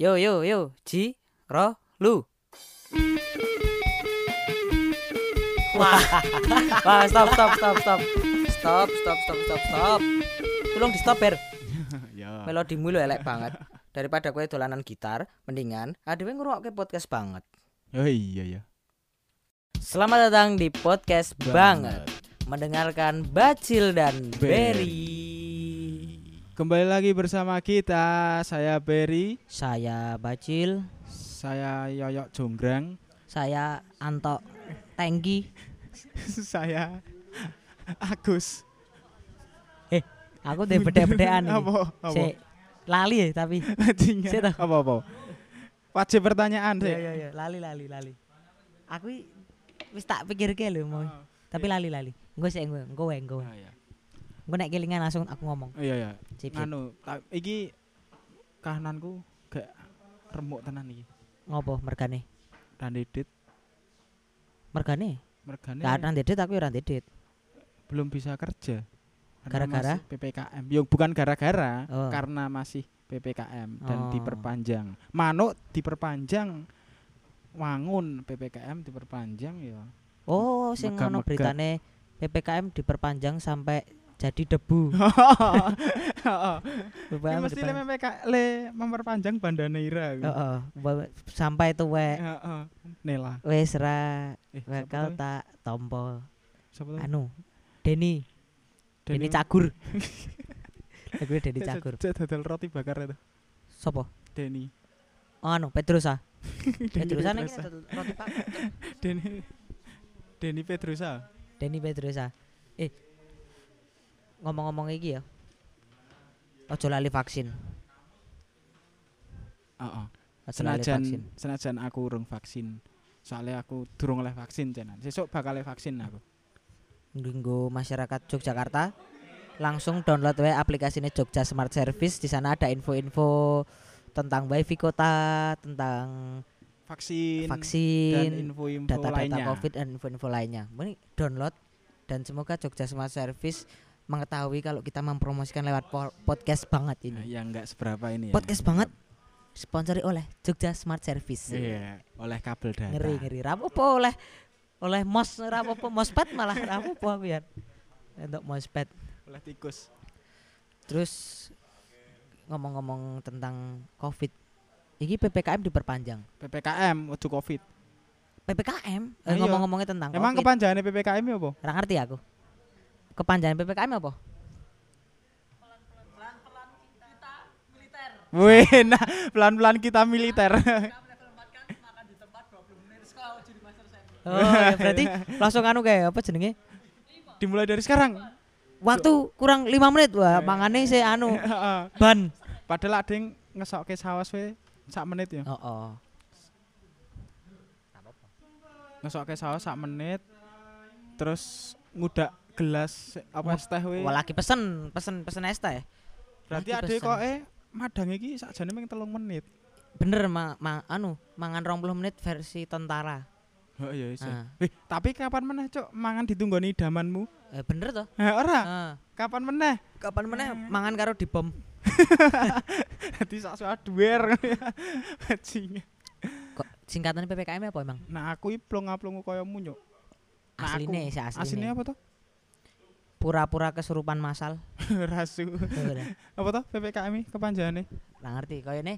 Yo yo yo, Ji, Ro, Lu. Wah. Wah, stop stop stop stop. Stop stop stop stop stop. Tolong di stop, Ber. ya. Melodimu lo elek banget. Daripada kue dolanan gitar, mendingan adewe ngrungokke podcast banget. Oh iya ya. Selamat datang di podcast banget. banget. Mendengarkan Bacil dan Berry. Berry. Kembali lagi bersama kita. Saya Berry, Saya Bacil, saya Yoyok Jonggrang, saya Anto Tenggi. saya Agus. Aku deh beda-bedaan iki. Apa? Apa? Sik, lali ya tapi. Apa apa? Wajib pertanyaan Iya sih. iya iya, lali lali lali. Aku wis tak pikirke lho mau. Ah, Tapi lali lali. Engko sik engko engko wae iya. Engko nek kelingan langsung aku ngomong. Iya ya. Sip, sip. Anu, iki kahananku gak remuk tenan iki. Ngopo mergane? Randedit, Mergane? mergane Lah nang dedit aku ya ora dedit. belum bisa kerja. Gara-gara? PPKM. Yo bukan gara-gara, Oh. karena masih PPKM dan Oh. diperpanjang. Manuk diperpanjang. Wangun PPKM diperpanjang ya. Oh, sing ono Megah-megah. beritane PPKM diperpanjang sampai jadi debu. Heeh. Mesti le. PPK le memperpanjang Bandaneira. Heeh, sampai tuwek Heeh. Nela. wis ra Eh, bakal tak tompol. Siapa tuh? Anu, Deni, Deni Cagur. Lagu Deni Cagur. cek dodol roti bakar itu. Sopo? Oh, anu, Petrusa. Petrusa Pedrosa. roti pak. Denny Denny Pedrosa. Deni Petrusa. Eh. Ngomong-ngomong iki ya. Ojo lali vaksin. Heeh. Lali Senajan vaksin. senajan aku urung vaksin. Soalnya aku durung oleh vaksin tenan. Sesuk bakal oleh vaksin aku. Nggo masyarakat Yogyakarta langsung download wae aplikasinya Jogja Smart Service di sana ada info-info tentang wifi kota, tentang Vaksin, dan vaksin, info-info data-data lainnya. Covid dan info-info lainnya. Ini download dan semoga Jogja Smart Service mengetahui kalau kita mempromosikan lewat po- podcast banget ini. ya enggak seberapa ini ya. Podcast banget sponsori oleh Jogja Smart Service. Iya, oleh kabel data. Ngeri ngeri. Rapopo oleh oleh mos rapopo mospet malah rapopo aku ya. Untuk mospet. Oleh tikus. Terus ngomong-ngomong tentang Covid. Iki PPKM diperpanjang. PPKM ojo Covid. PPKM eh, ngomong-ngomongnya tentang Emang Covid. kepanjangannya PPKM ya apa? Ora ngerti aku. Kepanjangan PPKM apa? Wih, nah pelan-pelan kita militer. Oh, ya berarti langsung anu kayak apa jenenge? Dimulai dari sekarang. Waktu kurang lima menit wah, mangane saya anu Heeh. ban. Padahal ada yang ngesokke sawas we sak menit ya. Oh, oh. Ngesokke sawas sak menit. Terus ngudak gelas apa es teh we. Wah, lagi pesen, pesen pesen es teh. Berarti ade kok eh madang iki sakjane mung 3 menit. Bener ma, ma- anu mangan 20 menit versi tentara. Oh iya iso. Ah. Eh, tapi kapan meneh cok mangan ditunggoni idamanmu? Eh, bener toh? Eh, ora. Ah. Kapan meneh? Kapan meneh mangan karo di bom? Dadi sak suat duwer. Bajingan. Kok singkatan PPKM apa emang? Nah aku iki plong-plongu kaya munyuk. Nah, Asline sih asline. Apa tuh? Pura-pura kesurupan masal. Rasu. Udah. apa tuh PPKM kepanjangannya? Nggak ngerti koyone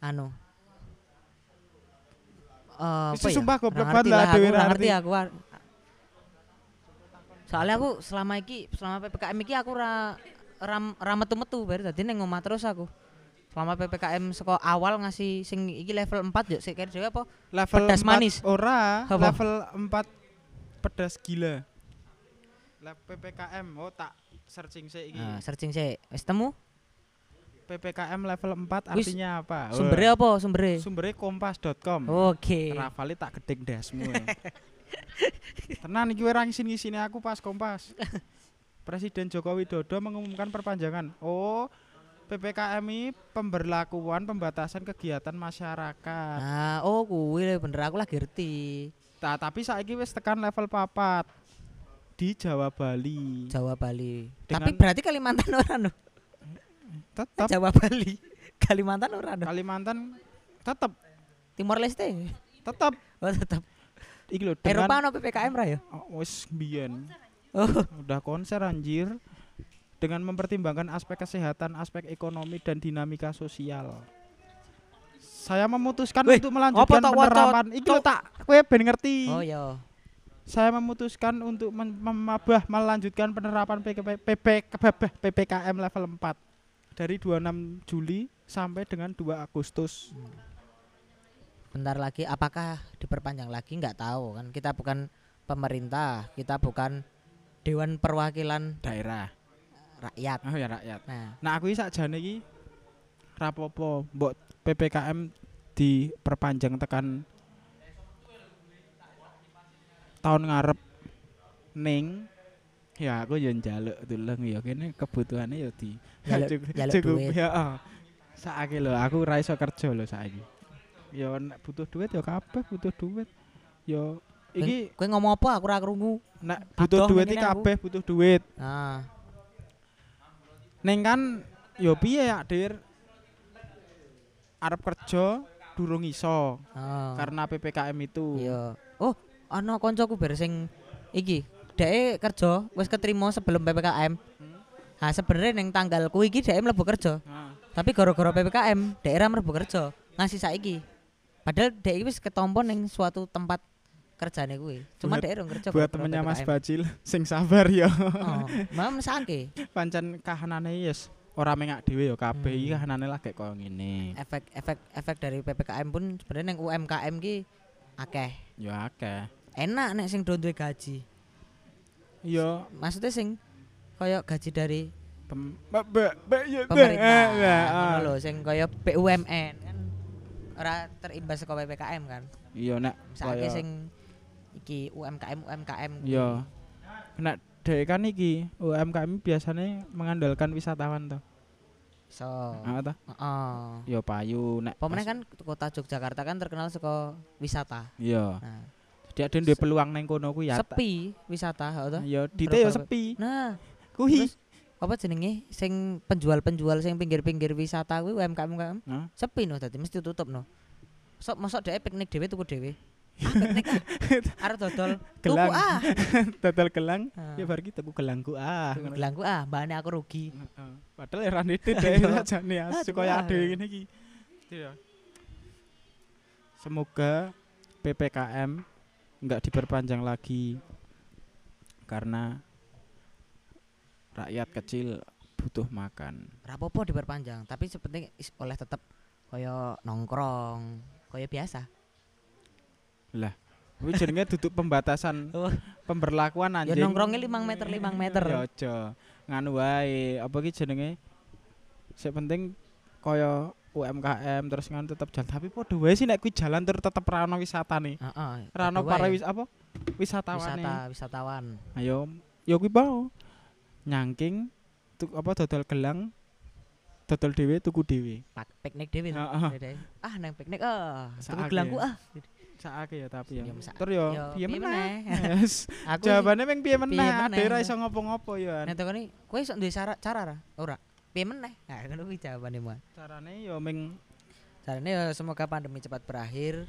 anu. Eh, Wis apa ya? sumpah goblok ngerti banget lah, aku Rarti. ngerti aku. Soalnya aku selama iki selama PPKM iki aku ra ram ra metu-metu baru tadi neng omah terus aku. Selama PPKM saka awal ngasih sing iki level 4 yo sik kira dhewe apa? Level Pedas 4 manis. Ora, level 4 pedas gila. Level PPKM oh tak searching sih iki. Nah, searching sik. Wis temu? PPKM level 4 Wis, artinya apa? Sumbernya apa sumbernya? Sumbernya kompas.com. Oke. Rafali tak gedeng dasmu. ya. Tenan iki ora ngisin-ngisini aku pas kompas. Presiden Joko Widodo mengumumkan perpanjangan. Oh, PPKM ini pemberlakuan pembatasan kegiatan masyarakat. Nah, oh kuwi bener aku lagi ngerti. Nah, tapi saiki wis tekan level papat di Jawa Bali. Jawa Bali. Dengan- Tapi berarti Kalimantan orang no? Tetap Jawa Bali. Kalimantan ora ada. Kalimantan tetep Timor Leste. tetep Oh, tetap. iki lho Eropa dengan ono PPKM ra ya? oh, wis biyen Oh, udah konser anjir dengan mempertimbangkan aspek kesehatan, aspek ekonomi dan dinamika sosial. Saya memutuskan Weh, untuk melanjutkan penerapan. Iki lho tak kowe ben ngerti. oh ya. Saya memutuskan untuk memabah melanjutkan penerapan PKP, PP, PPK- PPKM level 4 dari 26 Juli sampai dengan 2 Agustus. Bentar lagi apakah diperpanjang lagi nggak tahu kan kita bukan pemerintah, kita bukan dewan perwakilan Daerah. rakyat. Oh ya rakyat. Nah, Nah aku iki sakjane iki rapopo mbok PPKM diperpanjang tekan tahun ngarep ning ya aku yo njaluk tulung ya kene kebutuhane ya di cukup, njaluk cukup duit. ya oh. saiki lho aku ra iso kerja lho saiki nek butuh duit ya kabeh butuh duit ya iki kowe ngomong apa aku ora krungu. nek butuh duit ning iki kabeh butuh duit Nah, Neng kan yo piye ya, Dir? Arep kerja durung iso oh. karena PPKM itu. Iya. Oh, ana koncoku bar sing iki, dhek kerja wis keterima sebelum PPKM. Hmm. Nah, sebenarnya ning tanggalku iki dhek mlebu kerja. Nah, Tapi gara-gara PPKM, daerah mlebu kerja. Ngasih saiki. Padahal dhek iki wis ketompo ning suatu tempat kerjane kuwi. Cuma dhek rong kerja buat temennya Mas. Bacil sing sabar ya. Oh, mam mesake. Pancen kahanane yes ora mengak dhewe ya kabeh iki Hmm. kahanane lagi koyo ngene. Efek efek efek dari PPKM pun sebenarnya ning UMKM ki akeh. Ya akeh. Enak nek sing do duwe gaji. Ya Maksudnya sing kaya gaji dari pem mbak mbak mbak ya pemerintah ya, ngono ah. lho sing kaya BUMN kan ora terimbas saka PPKM kan Iya nek misalnya sing iki UMKM UMKM. Iya. Nek dhek kan iki UMKM biasanya mengandalkan wisatawan tuh. so Ah ta? heeh Ya payu nek Pemenang kan kota Yogyakarta kan terkenal saka wisata Iya. nah Dia ada duwe peluang neng kono kuwi ya. ta- sepi wisata heeh toh. Ya dite ya Berapa- sepi. nah terus apa jenenge sing penjual-penjual sing pinggir-pinggir wisata kuwi UMKM UMKM Hah? sepi no dadi mesti tutup no sok mosok dhek piknik dhewe tuku dhewe ah piknik ah arep dodol tuku ah Total gelang. Ah. Ya bar ki tuku gelangku ah. Gelangku ah mbane aku rugi Heeh. Padahal ya ra ndit deh Iya. sajane Ah, asu ah. ade ngene iki. Iya. Semoga PPKM enggak diperpanjang lagi karena rakyat kecil butuh makan. rapopo diperpanjang tapi sepenting oleh tetep kaya nongkrong kaya biasa Kuwi jenenge duduk pembatasan Oh. pemberlakuan ya anjing. nongkrongnya 5 meter 5 meter Ya aja. Nganu wae, apa ki jenenge? Sing penting kaya UMKM terus kan tetep jalan tapi padha wae sih nek kuwi jalan terus tetep ra ono wisatane. Heeh. Ra ono padha wae. para wis apa? Wisatawane. wisata wisatawan Ayo, ya kuwi mau. Nyangking tuk apa dodol gelang dodol dhewe tuku dhewe. Piknik dhewe Heeh. dhewe. ah nang piknik ah tuku Saake. gelangku ah Sakake ya tapi ya. Tur yo yo, piye meneh? Yes. aku Jawabane meng piye meneh? Ade ra iso ngopo-ngopo ya. nek tekoni kowe iso duwe cara cara ra ora piye meneh. Nah ngono kuwi jawabane mu Carane yo meng carane ya semoga pandemi cepat berakhir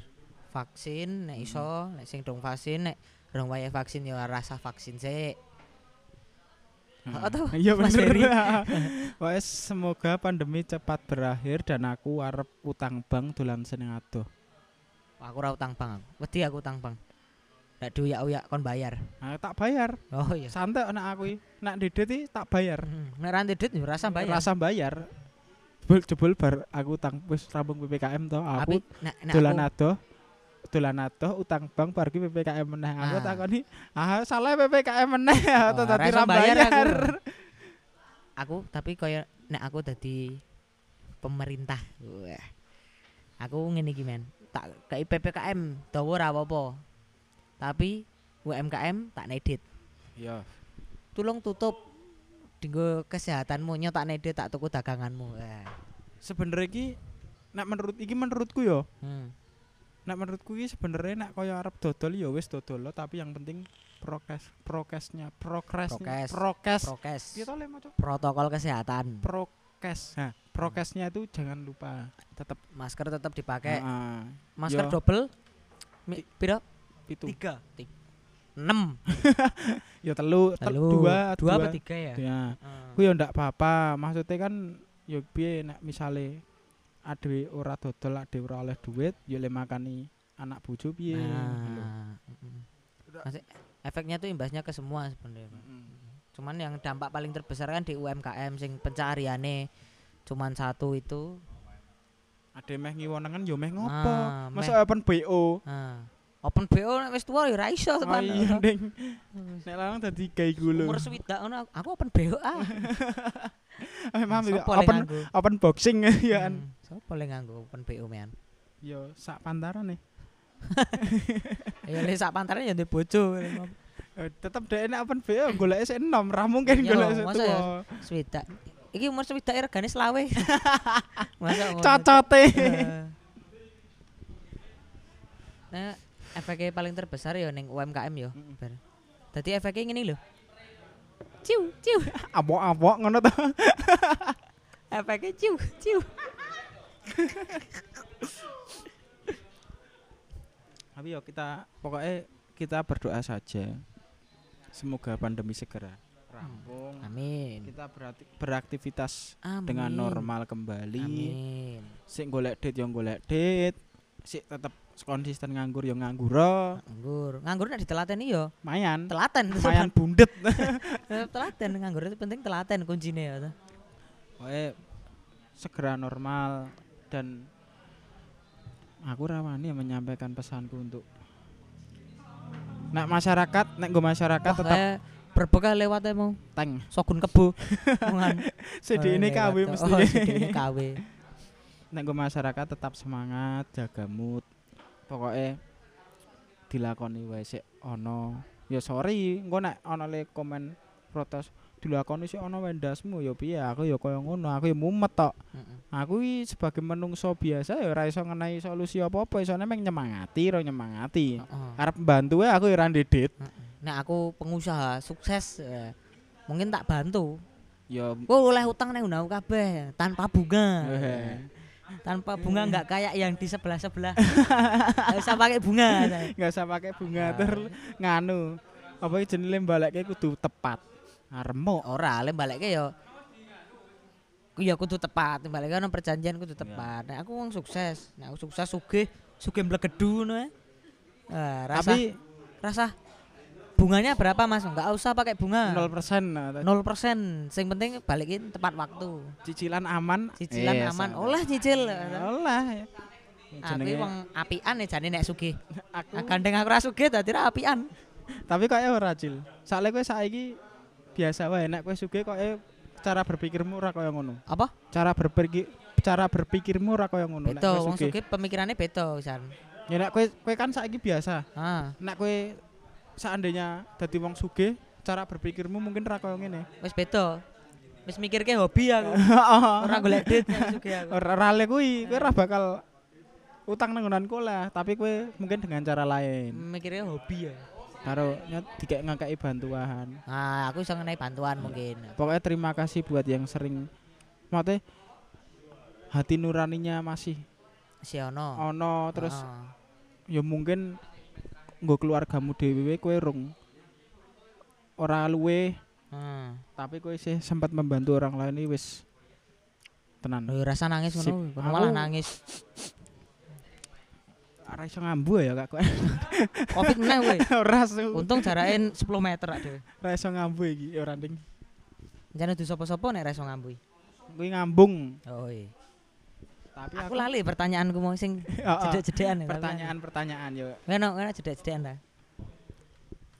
vaksin nek iso nek sing dong vaksin nek rong wayahe vaksin ya rasa vaksin sik. Oh, toh, Iya bener. Wes semoga pandemi cepat berakhir dan aku arep utang bank dolan seneng adoh. aku ora utang bang aku. wedi aku utang bang nek diuyak-uyak kon bayar Nah, tak bayar. oh iya Santai nek aku iki. Nek dedet iki tak bayar. Hmm, nek ra ndedit ya rasa bayar Rasa bayar. Jebul jebul bar aku utang wis rampung PPKM to, tapi aku dolan adoh. Dolan adoh utang bank bar ki PPKM meneh. Aku Ah. takoni, "Ah, salah PPKM meneh Oh, tadi rasa ra bayar aku. bayar." aku tapi kaya nek aku dadi pemerintah wah aku ngene iki men tak kei PPKM dawa ora apa-apa tapi UMKM tak nedit Iya. tulung tutup dinggo kesehatanmu nyo tak nedit tak tuku daganganmu wah Sebenarnya iki nek menurut iki menurutku yo hmm. Nek menurutku iki sebenarnya nek kaya arep dodol ya wis dodol lo, tapi yang penting prokes prokesnya Prokes. prokes prokes to le maca? protokol kesehatan Prokes. Nah, prokesnya itu jangan lupa tetap Masker tetap dipakai. Heeh. Masker Yo. double. Mi, piro? Pitu. Tiga. Enam. Ya telu, tel- Lalu, dua, dua apa tiga ya? Ya. Ah. Ku yo ndak apa-apa. Maksudnya kan yo piye nek misale adewe ora dodol, adewe ora oleh duit, yo le makani anak bojo piye. Lho. Nah, mm. Maksud, efeknya tuh imbasnya ke semua sebenarnya. Pak. Cuman yang dampak paling terbesar kan di UMKM sing pencariane cuman satu itu. Ade meh ngiwonengen yo meh ngopo? Ah, Masa open BO? Nah, open BO nek wis tuwa ya ra iso Oh teman. iya, Ding. Nek lanang dadi gay gulu. Umur swidak ngono aku open BO ah. Memang open open boxing ya kan. Hmm, Sopo le nganggo open BO men? Yo sak pantaran nih. Ya le sak pantaran ya ndek bojo. Eh, tetep dhek nek open BO golek sik enom, ra mungkin Yo, golek sik masa ya? tuwa. Swidak. Iki umur swidak regane selawe. Masa Cocote. Nah, efeknya paling terbesar ya ning UMKM ya. Mm. Bar. Dadi efeknya ngene lho. Ciu, ciu. Apok-apok ngono to. Efeknya ciu, ciu. Tapi yo kita pokoknya kita berdoa saja. Semoga pandemi segera rampung. Amin. Kita berarti beraktivitas Amin. dengan normal kembali. Amin. Sik golek duit yo golek duit. Sik tetep konsisten nganggur yo nganggur. Nganggur. Nganggur nek ditelateni ya Mayan. telaten. Mayan bundet. Tetep telaten nganggur itu penting telaten kuncine ya. Pokoknya segera normal dan aku rawani menyampaikan pesanku untuk Nek masyarakat, nek gue masyarakat Wah, tetap kayak berbekal lewat mau tank. sokun. Mungan. Sedih ini KW tuh. mesti. Oh, ini KW. Nek masyarakat tetap semangat, jaga mood. Pokoknya dilakoni wae sik ono. Ya sorry, engko nek ono le komen protes dilakoni sik ono wendasmu ya piye aku ya kaya ngono, aku ya mumet tok. Aku iki sebagai menungso biasa ya ora iso ngenai solusi apa-apa, isone meng nyemangati, ro nyemangati. Heeh. Arep bantu wae aku ya ora ndedit. Nek aku pengusaha sukses eh, mungkin tak bantu. Ya Kok oleh utang nang undang kabeh tanpa bunga. Eh, Tanpa bunga nggak kayak yang di sebelah-sebelah. Nggak usah pakai bunga. nggak usah pakai bunga ter nganu. Apa iki jenenge balekke kudu tepat. Aremo. Ora, le balekke ya ku ya kudu tepat, balekke ono perjanjian kudu tepat. Nek aku wong sukses, nek aku sukses sugih, sugih mblegedu ngono ae. Ah, rasa Tapi rasa bunganya berapa Mas? Enggak usah pakai bunga. 0% nah, 0%. Sing penting balikin tepat waktu. cicilan aman. Cicilan Eh, aman. sa- Olah nyicil. Olah. ya. Aku wong apian ya jane nek sugih. aku Ah, Gandeng aku ra sugih dadi ra apian. tapi kok ora cil. Soale kowe saiki biasa wae nek kowe sugih kok cara berpikirmu ora kaya ngono. Apa? Cara berpikir cara berpikirmu ora kaya ngono nek Beda, kowe wong sugih. sugih pemikirannya beda pisan. Ya nek kowe kowe kan saiki biasa. Ah, Nek kowe seandainya dadi wong sugih, cara berpikirmu mungkin ra kaya ngene. wis beda. Wis mikirke hobi aku. Ora golek duit sugih aku. Ora rale kuwi, kowe ora bakal utang nang nggonanku lah, tapi kowe mungkin dengan cara lain. Mikirnya hobi ya. Karo dikek ngangkai bantuan. Nah, aku iso ngenai bantuan mungkin. Pokoknya terima kasih buat yang sering Maksudnya hati nuraninya masih Si ono. ono terus Ah. ya mungkin nggo keluargamu dhewe kowe rung ora luwe Hmm. tapi kowe sih sempat membantu orang lain ini wis tenan Lho rasa nangis ngono, malah nangis. ora iso ngambu ya kak kowe Covid meneh kowe. ora Untung jarain 10 meter ak dhewe. ora iso ngambu iki ora ding Jane du sapa-sapa nek ra iso ngambui. kuwi ngambung Oh iya. Tapi Aku lali pertanyaanku mau sing jedek-jedekan. pertanyaan-pertanyaan yo Ngono, ngono jedek-jedekan ta.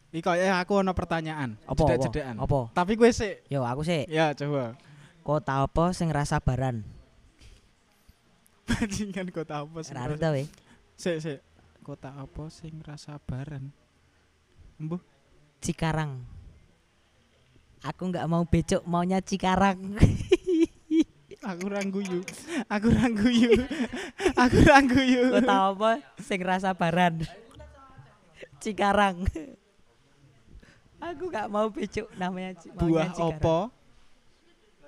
iki kaya aku ono pertanyaan Apa jedek-jedekan Apa? tapi gue sih Yo aku sih ya coba kota apa sing rasa baran? Bajingan kota apa sih? Ra tau we. Sik sik. Kota apa sing rasa baran? Embuh. Cikarang. Aku nggak mau becok, maunya Cikarang. Aku rangguyu. Aku rangguyu. Aku rangguyu. Kota apa sing rasa baran? Cikarang. Aku nggak mau becok namanya Ci- maunya Buah Cikarang. apa?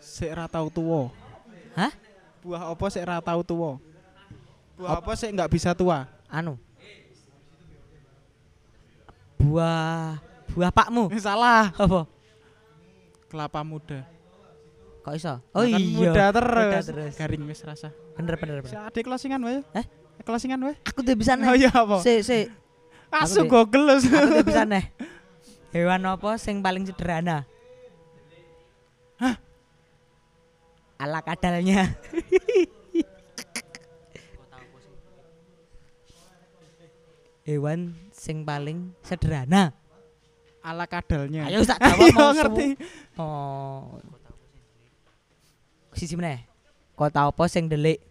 Sik ra tau tuwa. Hah? Buah apa sik ra tau tuwa? Buah apa sik nggak bisa tua? Anu. Buah buah pakmu. Salah. Apa? Kelapa muda. Kok iso? Kan Oh iya. Muda terus. Muda terus. Garing wis rasa. Bener bener bener. Ade closingan wae. Eh? Closingan wae. Aku tuh bisa Oh neh. iya apa? Si si. Asu gogel. Aku tuh bisa neh. Hewan apa sing paling sederhana? Hah? Ala kadalnya. Hewan sing paling sederhana. Ala kadalnya. Ayo tak jawab ngerti. Oh. Sisi meneh. Kota apa sing delik?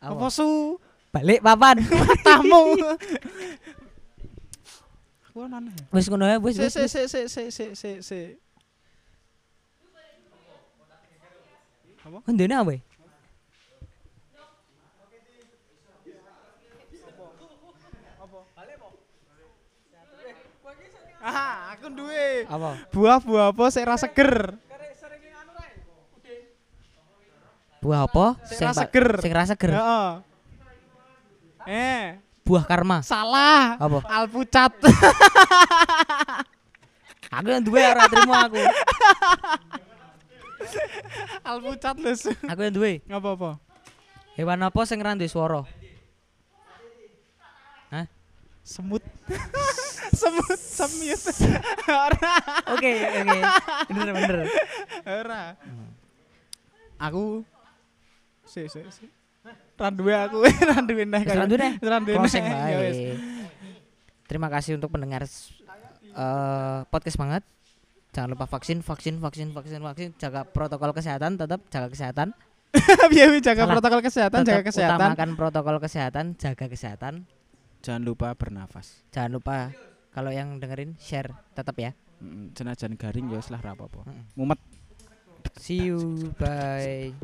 Apa su? Balik papan. Tamu. Wis ngono ya, wis wis. wis. se se se se. Oh, ndene apa? Ah, aku duwe. Apa? Buah-buah apa sik ra seger? Buah apa? Sing ra seger. Sing ra seger. Heeh. Eh, Buah karma. salah. Apa? Alpucat. Aku yang duwe ora trimo aku. Alpucat lho. Su. Aku yang duwe. Apa-apa? Hewan apa sing ra duwe swara? Semut. Semut, semut. Ora. Oke, oke. Bener bener. Ora. Aku si si si. Ra duwe aku, ra duwe neh. Wis ra duwe neh? Ra duwe Closing neh. Ya bae. Terima kasih untuk pendengar eh, podcast banget. Jangan lupa vaksin, vaksin, vaksin, vaksin, vaksin. Jaga protokol kesehatan, tetap jaga kesehatan. Biar jaga Salah. protokol kesehatan, jaga kesehatan. Utamakan protokol kesehatan, jaga kesehatan. Jangan lupa bernafas. Jangan lupa kalau yang dengerin share tetap ya. Mm, garing ya wis lah ra apa-apa. Mm. Mumet. See you, bye.